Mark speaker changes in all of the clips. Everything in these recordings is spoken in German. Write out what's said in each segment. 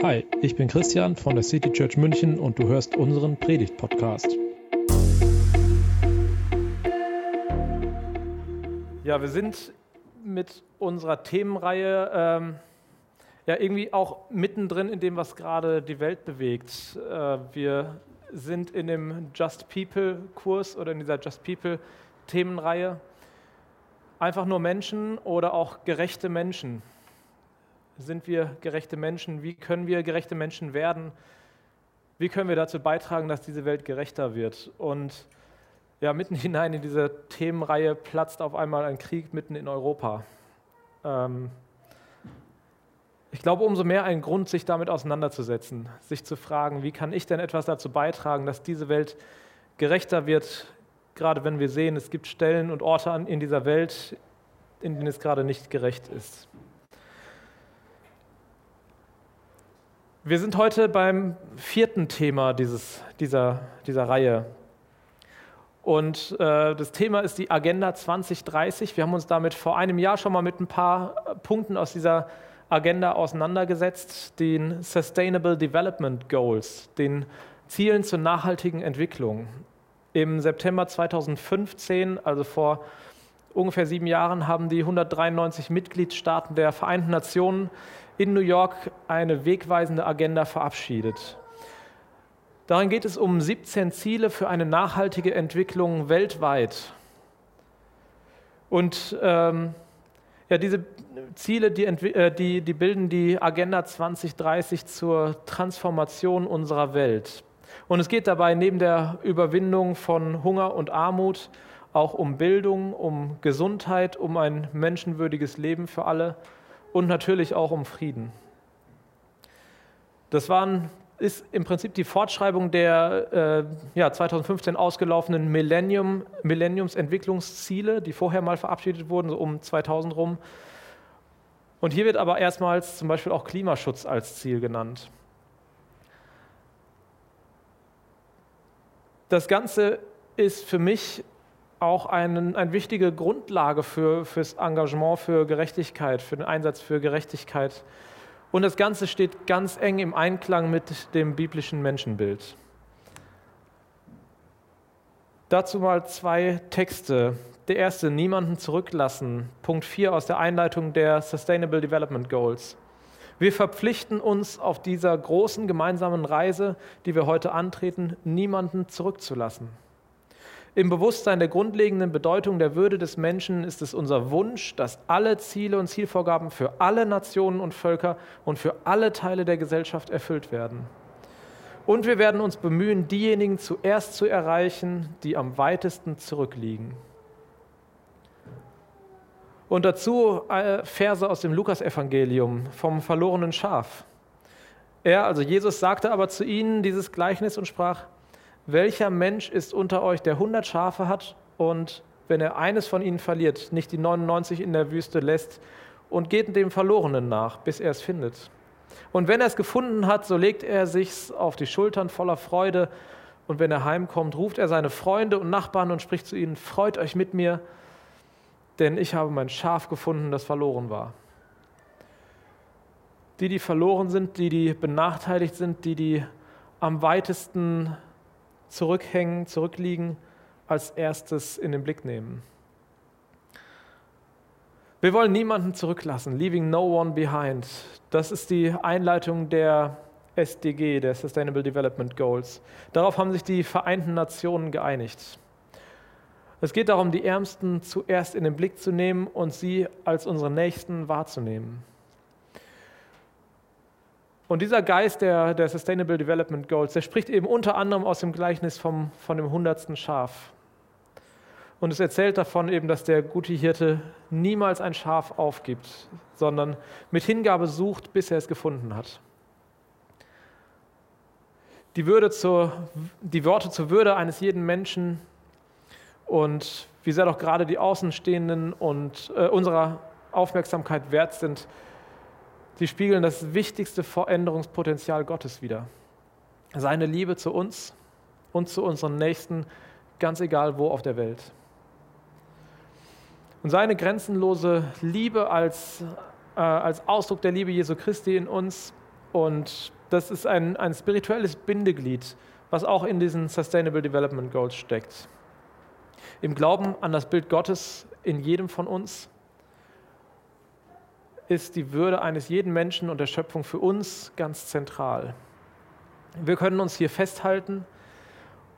Speaker 1: Hi, ich bin Christian von der City Church München und du hörst unseren Predigt-Podcast.
Speaker 2: Ja, wir sind mit unserer Themenreihe ähm, ja irgendwie auch mittendrin in dem, was gerade die Welt bewegt. Äh, wir sind in dem Just People-Kurs oder in dieser Just People-Themenreihe. Einfach nur Menschen oder auch gerechte Menschen. Sind wir gerechte Menschen? Wie können wir gerechte Menschen werden? Wie können wir dazu beitragen, dass diese Welt gerechter wird? Und ja, mitten hinein in diese Themenreihe platzt auf einmal ein Krieg mitten in Europa. Ähm, ich glaube, umso mehr ein Grund, sich damit auseinanderzusetzen, sich zu fragen, wie kann ich denn etwas dazu beitragen, dass diese Welt gerechter wird, gerade wenn wir sehen, es gibt Stellen und Orte in dieser Welt, in denen es gerade nicht gerecht ist. Wir sind heute beim vierten Thema dieses, dieser, dieser Reihe. Und äh, das Thema ist die Agenda 2030. Wir haben uns damit vor einem Jahr schon mal mit ein paar Punkten aus dieser Agenda auseinandergesetzt, den Sustainable Development Goals, den Zielen zur nachhaltigen Entwicklung. Im September 2015, also vor ungefähr sieben Jahren, haben die 193 Mitgliedstaaten der Vereinten Nationen in New York eine wegweisende Agenda verabschiedet. Darin geht es um 17 Ziele für eine nachhaltige Entwicklung weltweit. Und ähm, ja, diese Ziele, die, äh, die, die bilden die Agenda 2030 zur Transformation unserer Welt. Und es geht dabei neben der Überwindung von Hunger und Armut auch um Bildung, um Gesundheit, um ein menschenwürdiges Leben für alle und natürlich auch um Frieden. Das waren, ist im Prinzip die Fortschreibung der äh, ja, 2015 ausgelaufenen Millennium, Millenniums-Entwicklungsziele, die vorher mal verabschiedet wurden, so um 2000 rum. Und hier wird aber erstmals zum Beispiel auch Klimaschutz als Ziel genannt. Das Ganze ist für mich auch ein, eine wichtige Grundlage für, fürs Engagement für Gerechtigkeit, für den Einsatz für Gerechtigkeit. Und das Ganze steht ganz eng im Einklang mit dem biblischen Menschenbild. Dazu mal zwei Texte. Der erste, niemanden zurücklassen. Punkt 4 aus der Einleitung der Sustainable Development Goals. Wir verpflichten uns auf dieser großen gemeinsamen Reise, die wir heute antreten, niemanden zurückzulassen. Im Bewusstsein der grundlegenden Bedeutung der Würde des Menschen ist es unser Wunsch, dass alle Ziele und Zielvorgaben für alle Nationen und Völker und für alle Teile der Gesellschaft erfüllt werden. Und wir werden uns bemühen, diejenigen zuerst zu erreichen, die am weitesten zurückliegen. Und dazu äh, Verse aus dem Lukasevangelium vom verlorenen Schaf. Er, also Jesus, sagte aber zu ihnen dieses Gleichnis und sprach, welcher Mensch ist unter euch, der 100 Schafe hat und wenn er eines von ihnen verliert, nicht die 99 in der Wüste lässt und geht dem Verlorenen nach, bis er es findet. Und wenn er es gefunden hat, so legt er sich auf die Schultern voller Freude und wenn er heimkommt, ruft er seine Freunde und Nachbarn und spricht zu ihnen, freut euch mit mir, denn ich habe mein Schaf gefunden, das verloren war. Die, die verloren sind, die, die benachteiligt sind, die, die am weitesten zurückhängen, zurückliegen, als erstes in den Blick nehmen. Wir wollen niemanden zurücklassen, leaving no one behind. Das ist die Einleitung der SDG, der Sustainable Development Goals. Darauf haben sich die Vereinten Nationen geeinigt. Es geht darum, die Ärmsten zuerst in den Blick zu nehmen und sie als unsere Nächsten wahrzunehmen. Und dieser Geist der, der Sustainable Development Goals, der spricht eben unter anderem aus dem Gleichnis vom, von dem hundertsten Schaf. Und es erzählt davon eben, dass der gute Hirte niemals ein Schaf aufgibt, sondern mit Hingabe sucht, bis er es gefunden hat. Die, Würde zur, die Worte zur Würde eines jeden Menschen und wie sehr doch gerade die Außenstehenden und äh, unserer Aufmerksamkeit wert sind, Sie spiegeln das wichtigste Veränderungspotenzial Gottes wider. Seine Liebe zu uns und zu unseren Nächsten, ganz egal wo auf der Welt. Und seine grenzenlose Liebe als, äh, als Ausdruck der Liebe Jesu Christi in uns Und das ist ein, ein spirituelles Bindeglied, was auch in diesen Sustainable Development Goals steckt. Im Glauben an das Bild Gottes in jedem von uns ist die Würde eines jeden Menschen und der Schöpfung für uns ganz zentral. Wir können uns hier festhalten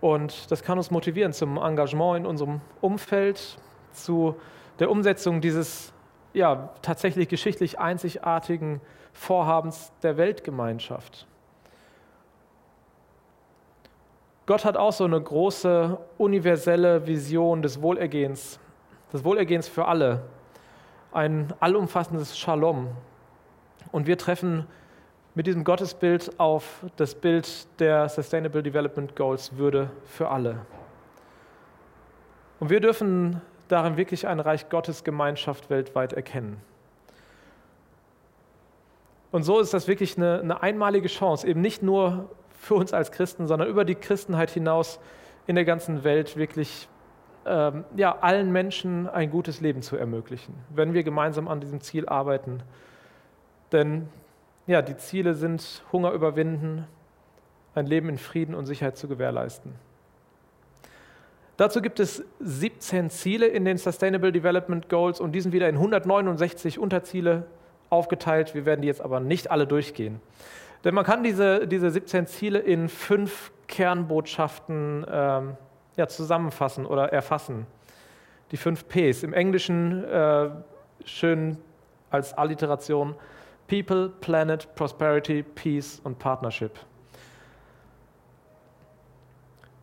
Speaker 2: und das kann uns motivieren zum Engagement in unserem Umfeld, zu der Umsetzung dieses ja, tatsächlich geschichtlich einzigartigen Vorhabens der Weltgemeinschaft. Gott hat auch so eine große universelle Vision des Wohlergehens, des Wohlergehens für alle, ein allumfassendes Shalom. Und wir treffen mit diesem Gottesbild auf das Bild der Sustainable Development Goals Würde für alle. Und wir dürfen darin wirklich eine Reich Gottes Gemeinschaft weltweit erkennen. Und so ist das wirklich eine, eine einmalige Chance, eben nicht nur für uns als Christen, sondern über die Christenheit hinaus in der ganzen Welt wirklich ähm, ja, allen Menschen ein gutes Leben zu ermöglichen, wenn wir gemeinsam an diesem Ziel arbeiten. Denn ja, die Ziele sind Hunger überwinden, ein Leben in Frieden und Sicherheit zu gewährleisten. Dazu gibt es 17 Ziele in den Sustainable Development Goals und die sind wieder in 169 Unterziele aufgeteilt. Wir werden die jetzt aber nicht alle durchgehen. Denn man kann diese, diese 17 Ziele in fünf Kernbotschaften ähm, ja, zusammenfassen oder erfassen. Die fünf Ps. Im Englischen äh, schön als Alliteration People, Planet, Prosperity, Peace und Partnership.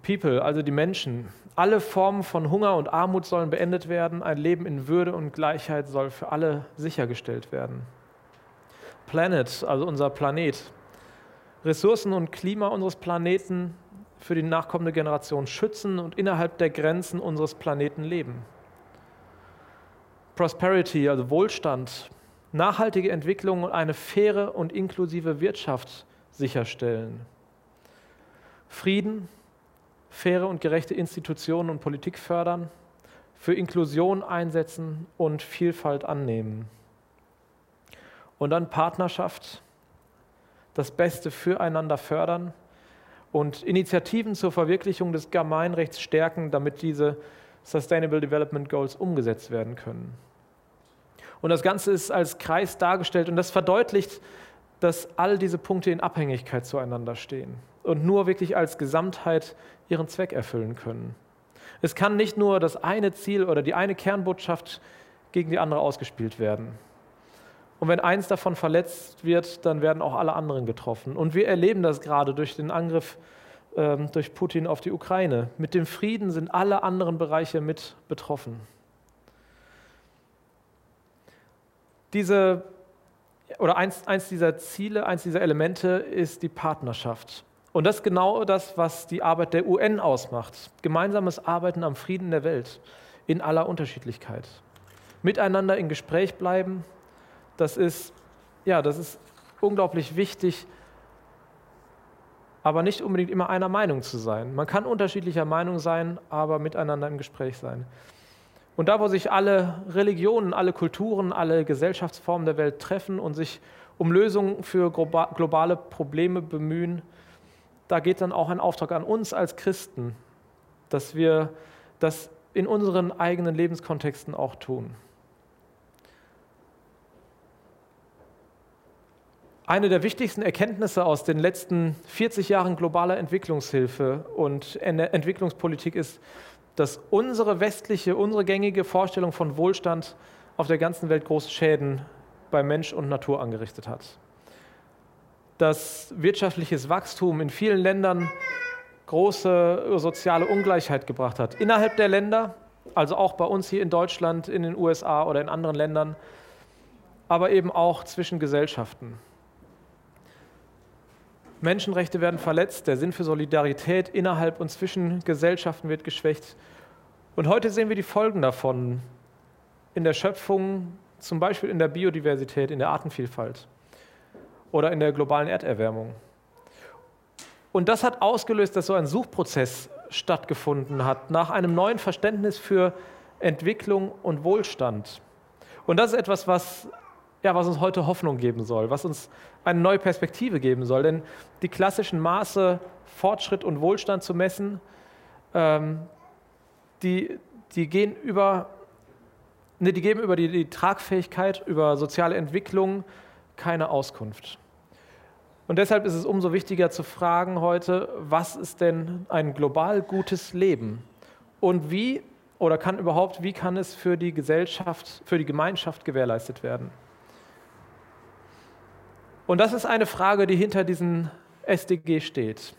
Speaker 2: People, also die Menschen. Alle Formen von Hunger und Armut sollen beendet werden. Ein Leben in Würde und Gleichheit soll für alle sichergestellt werden. Planet, also unser Planet. Ressourcen und Klima unseres Planeten für die nachkommende Generation schützen und innerhalb der Grenzen unseres Planeten leben. Prosperity, also Wohlstand, nachhaltige Entwicklung und eine faire und inklusive Wirtschaft sicherstellen. Frieden, faire und gerechte Institutionen und Politik fördern, für Inklusion einsetzen und Vielfalt annehmen. Und dann Partnerschaft, das Beste füreinander fördern und Initiativen zur Verwirklichung des Gemeinrechts stärken, damit diese Sustainable Development Goals umgesetzt werden können. Und das Ganze ist als Kreis dargestellt und das verdeutlicht, dass all diese Punkte in Abhängigkeit zueinander stehen und nur wirklich als Gesamtheit ihren Zweck erfüllen können. Es kann nicht nur das eine Ziel oder die eine Kernbotschaft gegen die andere ausgespielt werden. Und wenn eins davon verletzt wird, dann werden auch alle anderen getroffen. Und wir erleben das gerade durch den Angriff ähm, durch Putin auf die Ukraine. Mit dem Frieden sind alle anderen Bereiche mit betroffen. Diese, oder eins, eins dieser Ziele, eins dieser Elemente ist die Partnerschaft. Und das ist genau das, was die Arbeit der UN ausmacht. Gemeinsames Arbeiten am Frieden der Welt in aller Unterschiedlichkeit. Miteinander in Gespräch bleiben, das ist, ja, das ist unglaublich wichtig, aber nicht unbedingt immer einer Meinung zu sein. Man kann unterschiedlicher Meinung sein, aber miteinander im Gespräch sein. Und da, wo sich alle Religionen, alle Kulturen, alle Gesellschaftsformen der Welt treffen und sich um Lösungen für globale Probleme bemühen, da geht dann auch ein Auftrag an uns als Christen, dass wir das in unseren eigenen Lebenskontexten auch tun. Eine der wichtigsten Erkenntnisse aus den letzten 40 Jahren globaler Entwicklungshilfe und Entwicklungspolitik ist, dass unsere westliche, unsere gängige Vorstellung von Wohlstand auf der ganzen Welt große Schäden bei Mensch und Natur angerichtet hat. Dass wirtschaftliches Wachstum in vielen Ländern große soziale Ungleichheit gebracht hat. Innerhalb der Länder, also auch bei uns hier in Deutschland, in den USA oder in anderen Ländern, aber eben auch zwischen Gesellschaften. Menschenrechte werden verletzt, der Sinn für Solidarität innerhalb und zwischen Gesellschaften wird geschwächt. Und heute sehen wir die Folgen davon in der Schöpfung, zum Beispiel in der Biodiversität, in der Artenvielfalt oder in der globalen Erderwärmung. Und das hat ausgelöst, dass so ein Suchprozess stattgefunden hat nach einem neuen Verständnis für Entwicklung und Wohlstand. Und das ist etwas, was ja, was uns heute Hoffnung geben soll, was uns eine neue Perspektive geben soll. Denn die klassischen Maße, Fortschritt und Wohlstand zu messen, ähm, die, die gehen über, nee, die geben über die, die Tragfähigkeit, über soziale Entwicklung keine Auskunft. Und deshalb ist es umso wichtiger zu fragen heute, was ist denn ein global gutes Leben? Und wie oder kann überhaupt, wie kann es für die Gesellschaft, für die Gemeinschaft gewährleistet werden? Und das ist eine Frage, die hinter diesem SDG steht.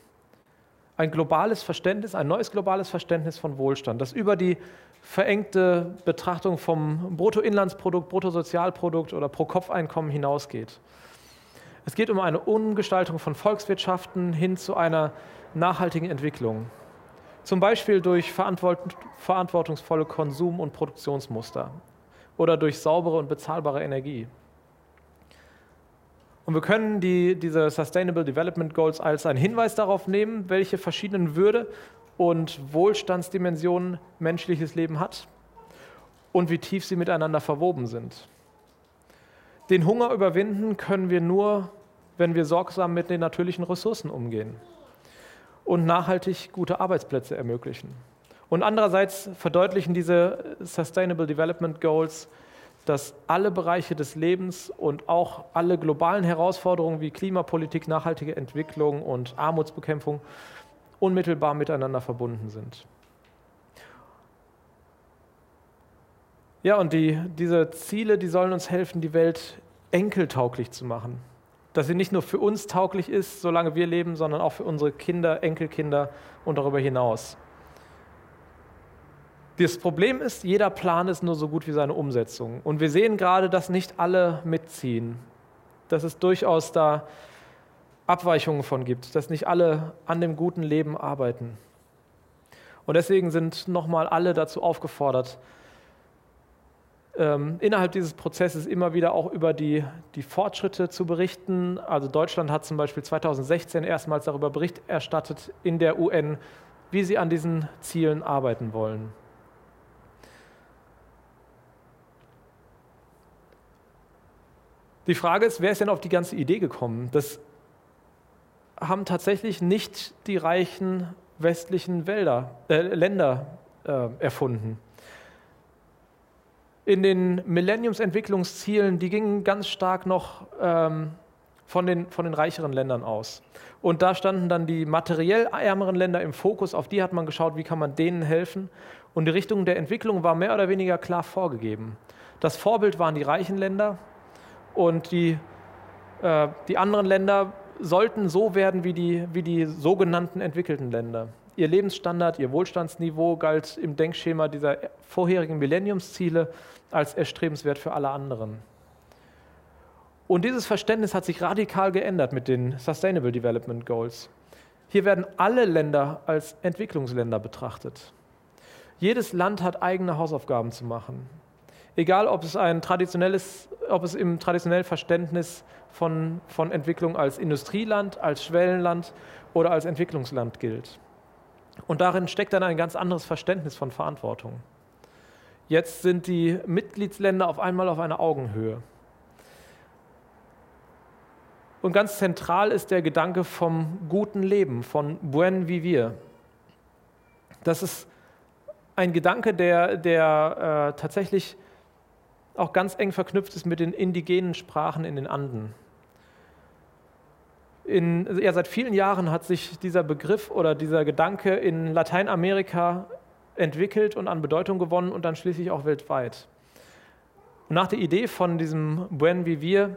Speaker 2: Ein globales Verständnis, ein neues globales Verständnis von Wohlstand, das über die verengte Betrachtung vom Bruttoinlandsprodukt, Bruttosozialprodukt oder Pro-Kopf-Einkommen hinausgeht. Es geht um eine Umgestaltung von Volkswirtschaften hin zu einer nachhaltigen Entwicklung. Zum Beispiel durch verantwortungsvolle Konsum- und Produktionsmuster oder durch saubere und bezahlbare Energie. Und wir können die, diese Sustainable Development Goals als einen Hinweis darauf nehmen, welche verschiedenen Würde und Wohlstandsdimensionen menschliches Leben hat und wie tief sie miteinander verwoben sind. Den Hunger überwinden können wir nur wenn wir sorgsam mit den natürlichen Ressourcen umgehen und nachhaltig gute Arbeitsplätze ermöglichen. Und andererseits verdeutlichen diese Sustainable Development Goals, dass alle Bereiche des Lebens und auch alle globalen Herausforderungen wie Klimapolitik, nachhaltige Entwicklung und Armutsbekämpfung unmittelbar miteinander verbunden sind. Ja, und die, diese Ziele, die sollen uns helfen, die Welt enkeltauglich zu machen dass sie nicht nur für uns tauglich ist, solange wir leben, sondern auch für unsere Kinder, Enkelkinder und darüber hinaus. Das Problem ist, jeder Plan ist nur so gut wie seine Umsetzung. Und wir sehen gerade, dass nicht alle mitziehen, dass es durchaus da Abweichungen von gibt, dass nicht alle an dem guten Leben arbeiten. Und deswegen sind nochmal alle dazu aufgefordert, ähm, innerhalb dieses Prozesses immer wieder auch über die, die Fortschritte zu berichten. Also Deutschland hat zum Beispiel 2016 erstmals darüber Bericht erstattet in der UN, wie sie an diesen Zielen arbeiten wollen. Die Frage ist, wer ist denn auf die ganze Idee gekommen? Das haben tatsächlich nicht die reichen westlichen Wälder, äh, Länder äh, erfunden in den Millenniumsentwicklungszielen, die gingen ganz stark noch ähm, von, den, von den reicheren Ländern aus. Und da standen dann die materiell ärmeren Länder im Fokus, auf die hat man geschaut, wie kann man denen helfen. Und die Richtung der Entwicklung war mehr oder weniger klar vorgegeben. Das Vorbild waren die reichen Länder und die, äh, die anderen Länder sollten so werden wie die, wie die sogenannten entwickelten Länder. Ihr Lebensstandard, ihr Wohlstandsniveau galt im Denkschema dieser vorherigen Millenniumsziele als erstrebenswert für alle anderen. Und dieses Verständnis hat sich radikal geändert mit den Sustainable Development Goals. Hier werden alle Länder als Entwicklungsländer betrachtet. Jedes Land hat eigene Hausaufgaben zu machen. Egal, ob es, ein traditionelles, ob es im traditionellen Verständnis von, von Entwicklung als Industrieland, als Schwellenland oder als Entwicklungsland gilt. Und darin steckt dann ein ganz anderes Verständnis von Verantwortung. Jetzt sind die Mitgliedsländer auf einmal auf einer Augenhöhe. Und ganz zentral ist der Gedanke vom guten Leben, von buen vivir. Das ist ein Gedanke, der, der äh, tatsächlich auch ganz eng verknüpft ist mit den indigenen Sprachen in den Anden. In, ja, seit vielen Jahren hat sich dieser Begriff oder dieser Gedanke in Lateinamerika entwickelt und an Bedeutung gewonnen und dann schließlich auch weltweit. Und nach der Idee von diesem Buen Vivir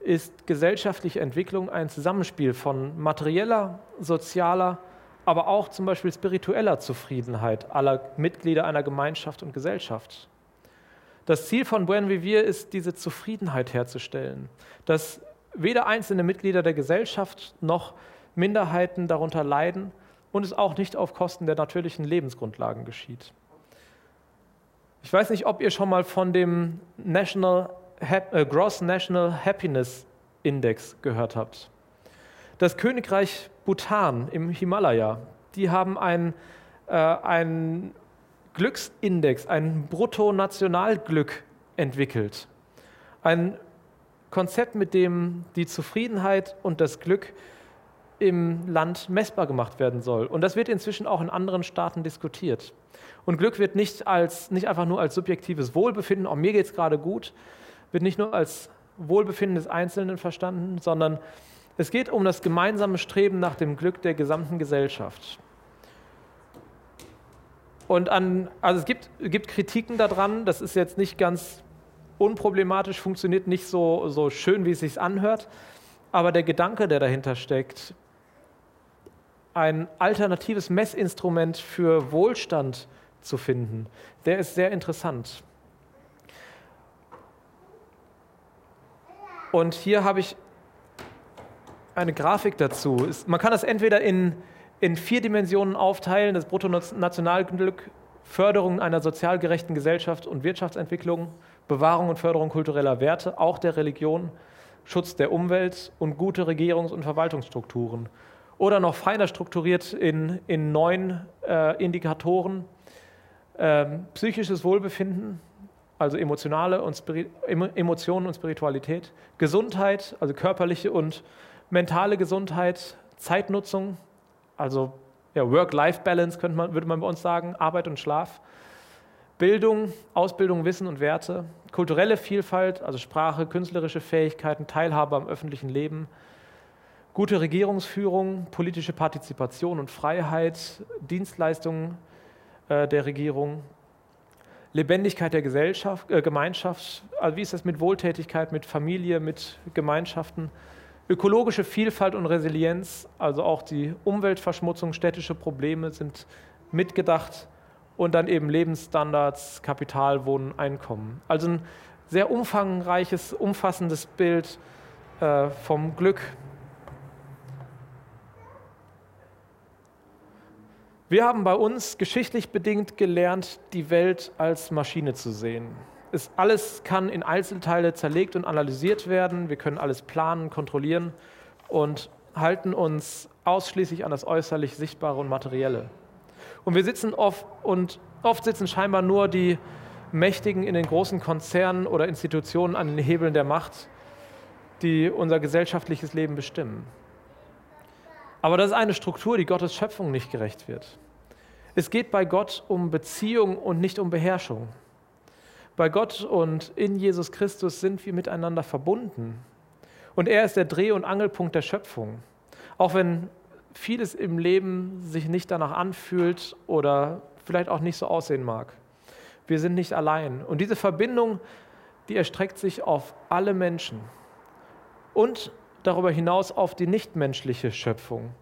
Speaker 2: ist gesellschaftliche Entwicklung ein Zusammenspiel von materieller, sozialer, aber auch zum Beispiel spiritueller Zufriedenheit aller Mitglieder einer Gemeinschaft und Gesellschaft. Das Ziel von Buen Vivir ist, diese Zufriedenheit herzustellen, dass weder einzelne Mitglieder der Gesellschaft noch Minderheiten darunter leiden und es auch nicht auf Kosten der natürlichen Lebensgrundlagen geschieht. Ich weiß nicht, ob ihr schon mal von dem National, äh, Gross National Happiness Index gehört habt. Das Königreich Bhutan im Himalaya, die haben einen, äh, einen Glücksindex, ein Bruttonationalglück entwickelt. Ein Konzept, mit dem die Zufriedenheit und das Glück im Land messbar gemacht werden soll. Und das wird inzwischen auch in anderen Staaten diskutiert. Und Glück wird nicht, als, nicht einfach nur als subjektives Wohlbefinden, auch mir geht es gerade gut, wird nicht nur als Wohlbefinden des Einzelnen verstanden, sondern es geht um das gemeinsame Streben nach dem Glück der gesamten Gesellschaft. Und an, also es gibt, gibt Kritiken daran, das ist jetzt nicht ganz unproblematisch, funktioniert nicht so, so schön, wie es sich anhört, aber der Gedanke, der dahinter steckt, ein alternatives Messinstrument für Wohlstand zu finden, der ist sehr interessant. Und hier habe ich eine Grafik dazu. Man kann das entweder in in vier Dimensionen aufteilen: das Bruttonationalglück, Förderung einer sozial gerechten Gesellschaft und Wirtschaftsentwicklung, Bewahrung und Förderung kultureller Werte, auch der Religion, Schutz der Umwelt und gute Regierungs- und Verwaltungsstrukturen. Oder noch feiner strukturiert in, in neun äh, Indikatoren: ähm, psychisches Wohlbefinden, also emotionale und Emotionen und Spiritualität, Gesundheit, also körperliche und mentale Gesundheit, Zeitnutzung, also ja, Work-Life-Balance könnte man, würde man bei uns sagen, Arbeit und Schlaf. Bildung, Ausbildung, Wissen und Werte, kulturelle Vielfalt, also Sprache, künstlerische Fähigkeiten, Teilhabe am öffentlichen Leben, gute Regierungsführung, politische Partizipation und Freiheit, Dienstleistungen äh, der Regierung, Lebendigkeit der Gesellschaft, äh, Gemeinschaft, also wie ist das mit Wohltätigkeit, mit Familie, mit Gemeinschaften, Ökologische Vielfalt und Resilienz, also auch die Umweltverschmutzung, städtische Probleme sind mitgedacht und dann eben Lebensstandards, Kapital, Wohnen, Einkommen. Also ein sehr umfangreiches, umfassendes Bild äh, vom Glück. Wir haben bei uns geschichtlich bedingt gelernt, die Welt als Maschine zu sehen ist, alles kann in Einzelteile zerlegt und analysiert werden. Wir können alles planen, kontrollieren und halten uns ausschließlich an das äußerlich Sichtbare und Materielle. Und wir sitzen oft, und oft sitzen scheinbar nur die Mächtigen in den großen Konzernen oder Institutionen an den Hebeln der Macht, die unser gesellschaftliches Leben bestimmen. Aber das ist eine Struktur, die Gottes Schöpfung nicht gerecht wird. Es geht bei Gott um Beziehung und nicht um Beherrschung. Bei Gott und in Jesus Christus sind wir miteinander verbunden. Und er ist der Dreh- und Angelpunkt der Schöpfung. Auch wenn vieles im Leben sich nicht danach anfühlt oder vielleicht auch nicht so aussehen mag. Wir sind nicht allein. Und diese Verbindung, die erstreckt sich auf alle Menschen und darüber hinaus auf die nichtmenschliche Schöpfung.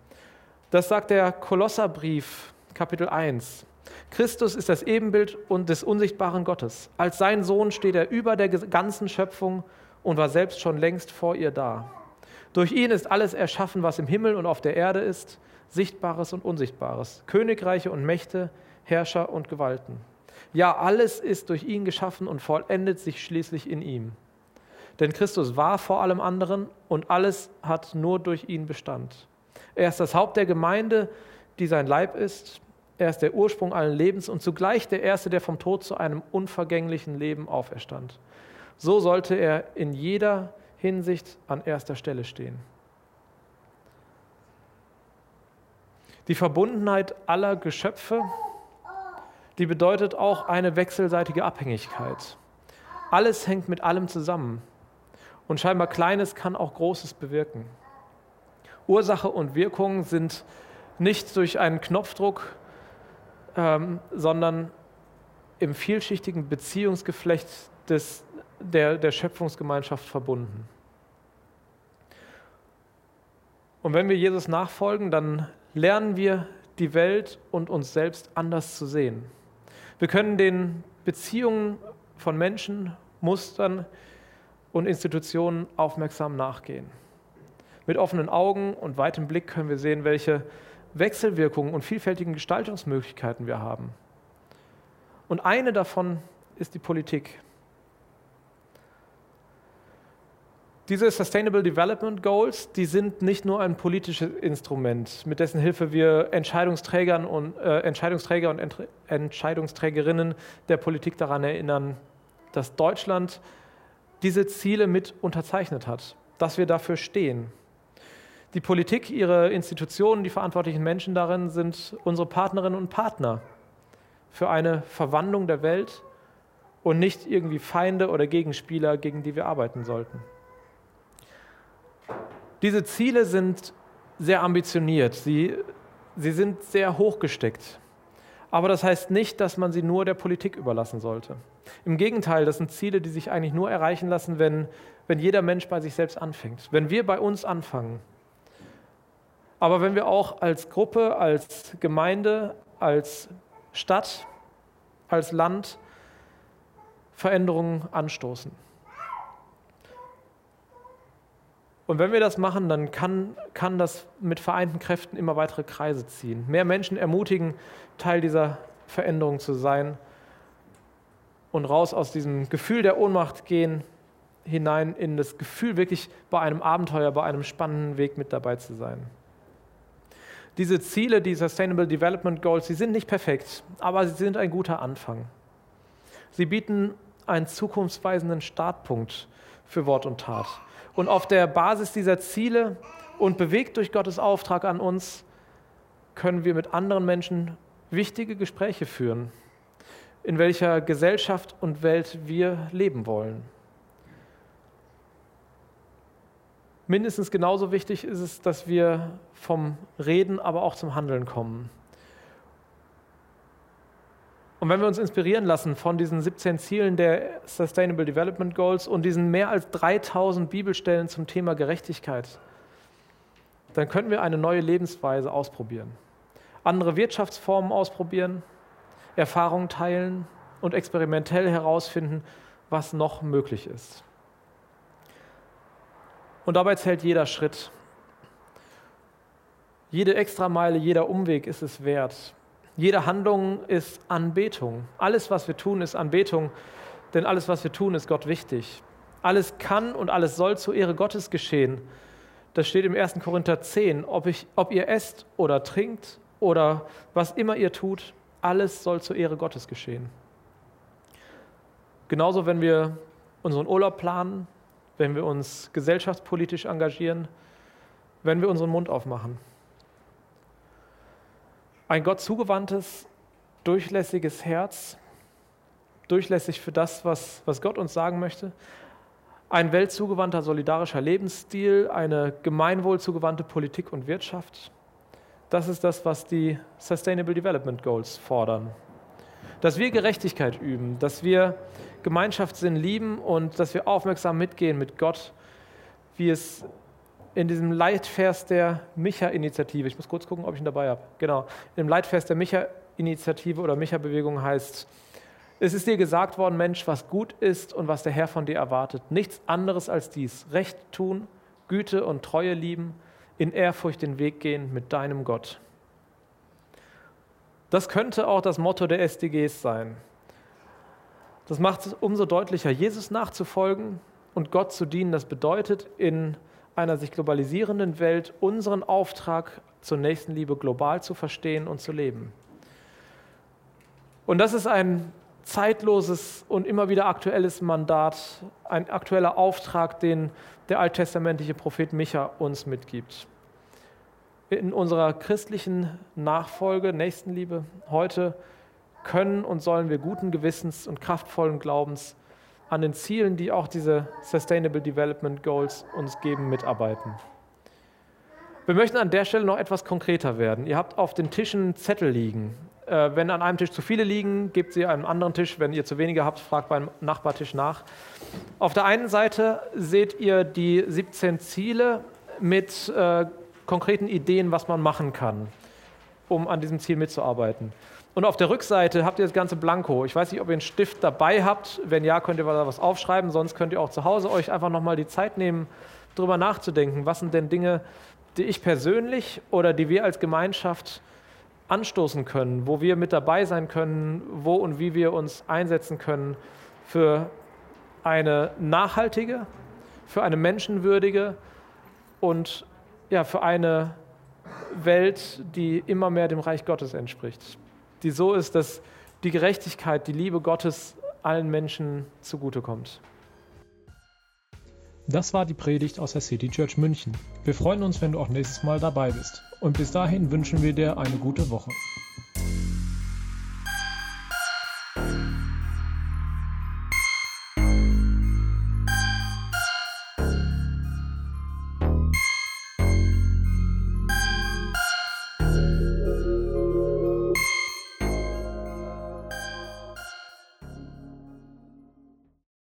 Speaker 2: Das sagt der Kolosserbrief, Kapitel 1. Christus ist das Ebenbild des unsichtbaren Gottes. Als sein Sohn steht er über der ganzen Schöpfung und war selbst schon längst vor ihr da. Durch ihn ist alles erschaffen, was im Himmel und auf der Erde ist, Sichtbares und Unsichtbares, Königreiche und Mächte, Herrscher und Gewalten. Ja, alles ist durch ihn geschaffen und vollendet sich schließlich in ihm. Denn Christus war vor allem anderen und alles hat nur durch ihn Bestand. Er ist das Haupt der Gemeinde, die sein Leib ist. Er ist der Ursprung allen Lebens und zugleich der Erste, der vom Tod zu einem unvergänglichen Leben auferstand. So sollte er in jeder Hinsicht an erster Stelle stehen. Die Verbundenheit aller Geschöpfe, die bedeutet auch eine wechselseitige Abhängigkeit. Alles hängt mit allem zusammen und scheinbar Kleines kann auch Großes bewirken. Ursache und Wirkung sind nicht durch einen Knopfdruck ähm, sondern im vielschichtigen Beziehungsgeflecht des, der, der Schöpfungsgemeinschaft verbunden. Und wenn wir Jesus nachfolgen, dann lernen wir die Welt und uns selbst anders zu sehen. Wir können den Beziehungen von Menschen, Mustern und Institutionen aufmerksam nachgehen. Mit offenen Augen und weitem Blick können wir sehen, welche Wechselwirkungen und vielfältigen Gestaltungsmöglichkeiten wir haben. Und eine davon ist die Politik. Diese Sustainable Development Goals, die sind nicht nur ein politisches Instrument, mit dessen Hilfe wir Entscheidungsträgern und, äh, Entscheidungsträger und Entscheidungsträgerinnen der Politik daran erinnern, dass Deutschland diese Ziele mit unterzeichnet hat, dass wir dafür stehen. Die Politik, ihre Institutionen, die verantwortlichen Menschen darin sind unsere Partnerinnen und Partner für eine Verwandlung der Welt und nicht irgendwie Feinde oder Gegenspieler, gegen die wir arbeiten sollten. Diese Ziele sind sehr ambitioniert, sie, sie sind sehr hochgesteckt. Aber das heißt nicht, dass man sie nur der Politik überlassen sollte. Im Gegenteil, das sind Ziele, die sich eigentlich nur erreichen lassen, wenn, wenn jeder Mensch bei sich selbst anfängt. Wenn wir bei uns anfangen. Aber wenn wir auch als Gruppe, als Gemeinde, als Stadt, als Land Veränderungen anstoßen. Und wenn wir das machen, dann kann, kann das mit vereinten Kräften immer weitere Kreise ziehen. Mehr Menschen ermutigen, Teil dieser Veränderung zu sein und raus aus diesem Gefühl der Ohnmacht gehen, hinein in das Gefühl, wirklich bei einem Abenteuer, bei einem spannenden Weg mit dabei zu sein. Diese Ziele, die Sustainable Development Goals, sie sind nicht perfekt, aber sie sind ein guter Anfang. Sie bieten einen zukunftsweisenden Startpunkt für Wort und Tat. Und auf der Basis dieser Ziele und bewegt durch Gottes Auftrag an uns, können wir mit anderen Menschen wichtige Gespräche führen, in welcher Gesellschaft und Welt wir leben wollen. Mindestens genauso wichtig ist es, dass wir vom Reden, aber auch zum Handeln kommen. Und wenn wir uns inspirieren lassen von diesen 17 Zielen der Sustainable Development Goals und diesen mehr als 3000 Bibelstellen zum Thema Gerechtigkeit, dann können wir eine neue Lebensweise ausprobieren. Andere Wirtschaftsformen ausprobieren, Erfahrungen teilen und experimentell herausfinden, was noch möglich ist. Und dabei zählt jeder Schritt. Jede Extrameile, jeder Umweg ist es wert, jede Handlung ist Anbetung. Alles, was wir tun, ist Anbetung, denn alles, was wir tun, ist Gott wichtig. Alles kann und alles soll zur Ehre Gottes geschehen. Das steht im 1. Korinther 10. Ob, ich, ob ihr esst oder trinkt oder was immer ihr tut, alles soll zur Ehre Gottes geschehen. Genauso, wenn wir unseren Urlaub planen, wenn wir uns gesellschaftspolitisch engagieren, wenn wir unseren Mund aufmachen. Ein Gott zugewandtes, durchlässiges Herz, durchlässig für das, was, was Gott uns sagen möchte. Ein weltzugewandter, solidarischer Lebensstil, eine gemeinwohlzugewandte Politik und Wirtschaft. Das ist das, was die Sustainable Development Goals fordern. Dass wir Gerechtigkeit üben, dass wir Gemeinschaftssinn lieben und dass wir aufmerksam mitgehen mit Gott, wie es in diesem Leitvers der Micha-Initiative, ich muss kurz gucken, ob ich ihn dabei habe, genau, im Leitvers der Micha-Initiative oder Micha-Bewegung heißt, es ist dir gesagt worden, Mensch, was gut ist und was der Herr von dir erwartet. Nichts anderes als dies. Recht tun, Güte und Treue lieben, in Ehrfurcht den Weg gehen mit deinem Gott. Das könnte auch das Motto der SDGs sein. Das macht es umso deutlicher, Jesus nachzufolgen und Gott zu dienen. Das bedeutet, in einer sich globalisierenden Welt unseren Auftrag zur Nächstenliebe global zu verstehen und zu leben. Und das ist ein zeitloses und immer wieder aktuelles Mandat, ein aktueller Auftrag, den der alttestamentliche Prophet Micha uns mitgibt. In unserer christlichen Nachfolge, Nächstenliebe heute können und sollen wir guten Gewissens und kraftvollen Glaubens an den Zielen, die auch diese Sustainable Development Goals uns geben, mitarbeiten. Wir möchten an der Stelle noch etwas konkreter werden. Ihr habt auf den Tischen Zettel liegen. Äh, wenn an einem Tisch zu viele liegen, gebt sie einem anderen Tisch. Wenn ihr zu wenige habt, fragt beim Nachbartisch nach. Auf der einen Seite seht ihr die 17 Ziele mit äh, konkreten Ideen, was man machen kann, um an diesem Ziel mitzuarbeiten. Und auf der Rückseite habt ihr das ganze Blanko. Ich weiß nicht, ob ihr einen Stift dabei habt. Wenn ja, könnt ihr da was aufschreiben. Sonst könnt ihr auch zu Hause euch einfach nochmal die Zeit nehmen, darüber nachzudenken. Was sind denn Dinge, die ich persönlich oder die wir als Gemeinschaft anstoßen können, wo wir mit dabei sein können, wo und wie wir uns einsetzen können für eine nachhaltige, für eine menschenwürdige und ja, für eine Welt, die immer mehr dem Reich Gottes entspricht die so ist, dass die Gerechtigkeit, die Liebe Gottes allen Menschen zugutekommt.
Speaker 1: Das war die Predigt aus der City Church München. Wir freuen uns, wenn du auch nächstes Mal dabei bist. Und bis dahin wünschen wir dir eine gute Woche.